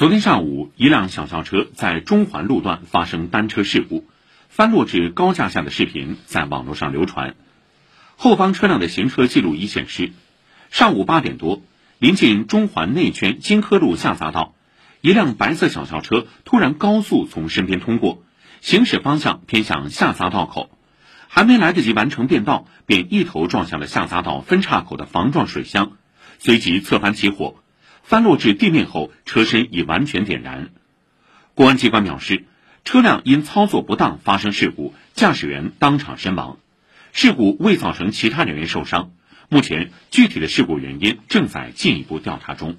昨天上午，一辆小轿车在中环路段发生单车事故，翻落至高架下的视频在网络上流传。后方车辆的行车记录仪显示，上午八点多，临近中环内圈金科路下匝道，一辆白色小轿车突然高速从身边通过，行驶方向偏向下匝道口，还没来得及完成变道，便一头撞向了下匝道分岔口的防撞水箱，随即侧翻起火。翻落至地面后，车身已完全点燃。公安机关表示，车辆因操作不当发生事故，驾驶员当场身亡，事故未造成其他人员受伤。目前，具体的事故原因正在进一步调查中。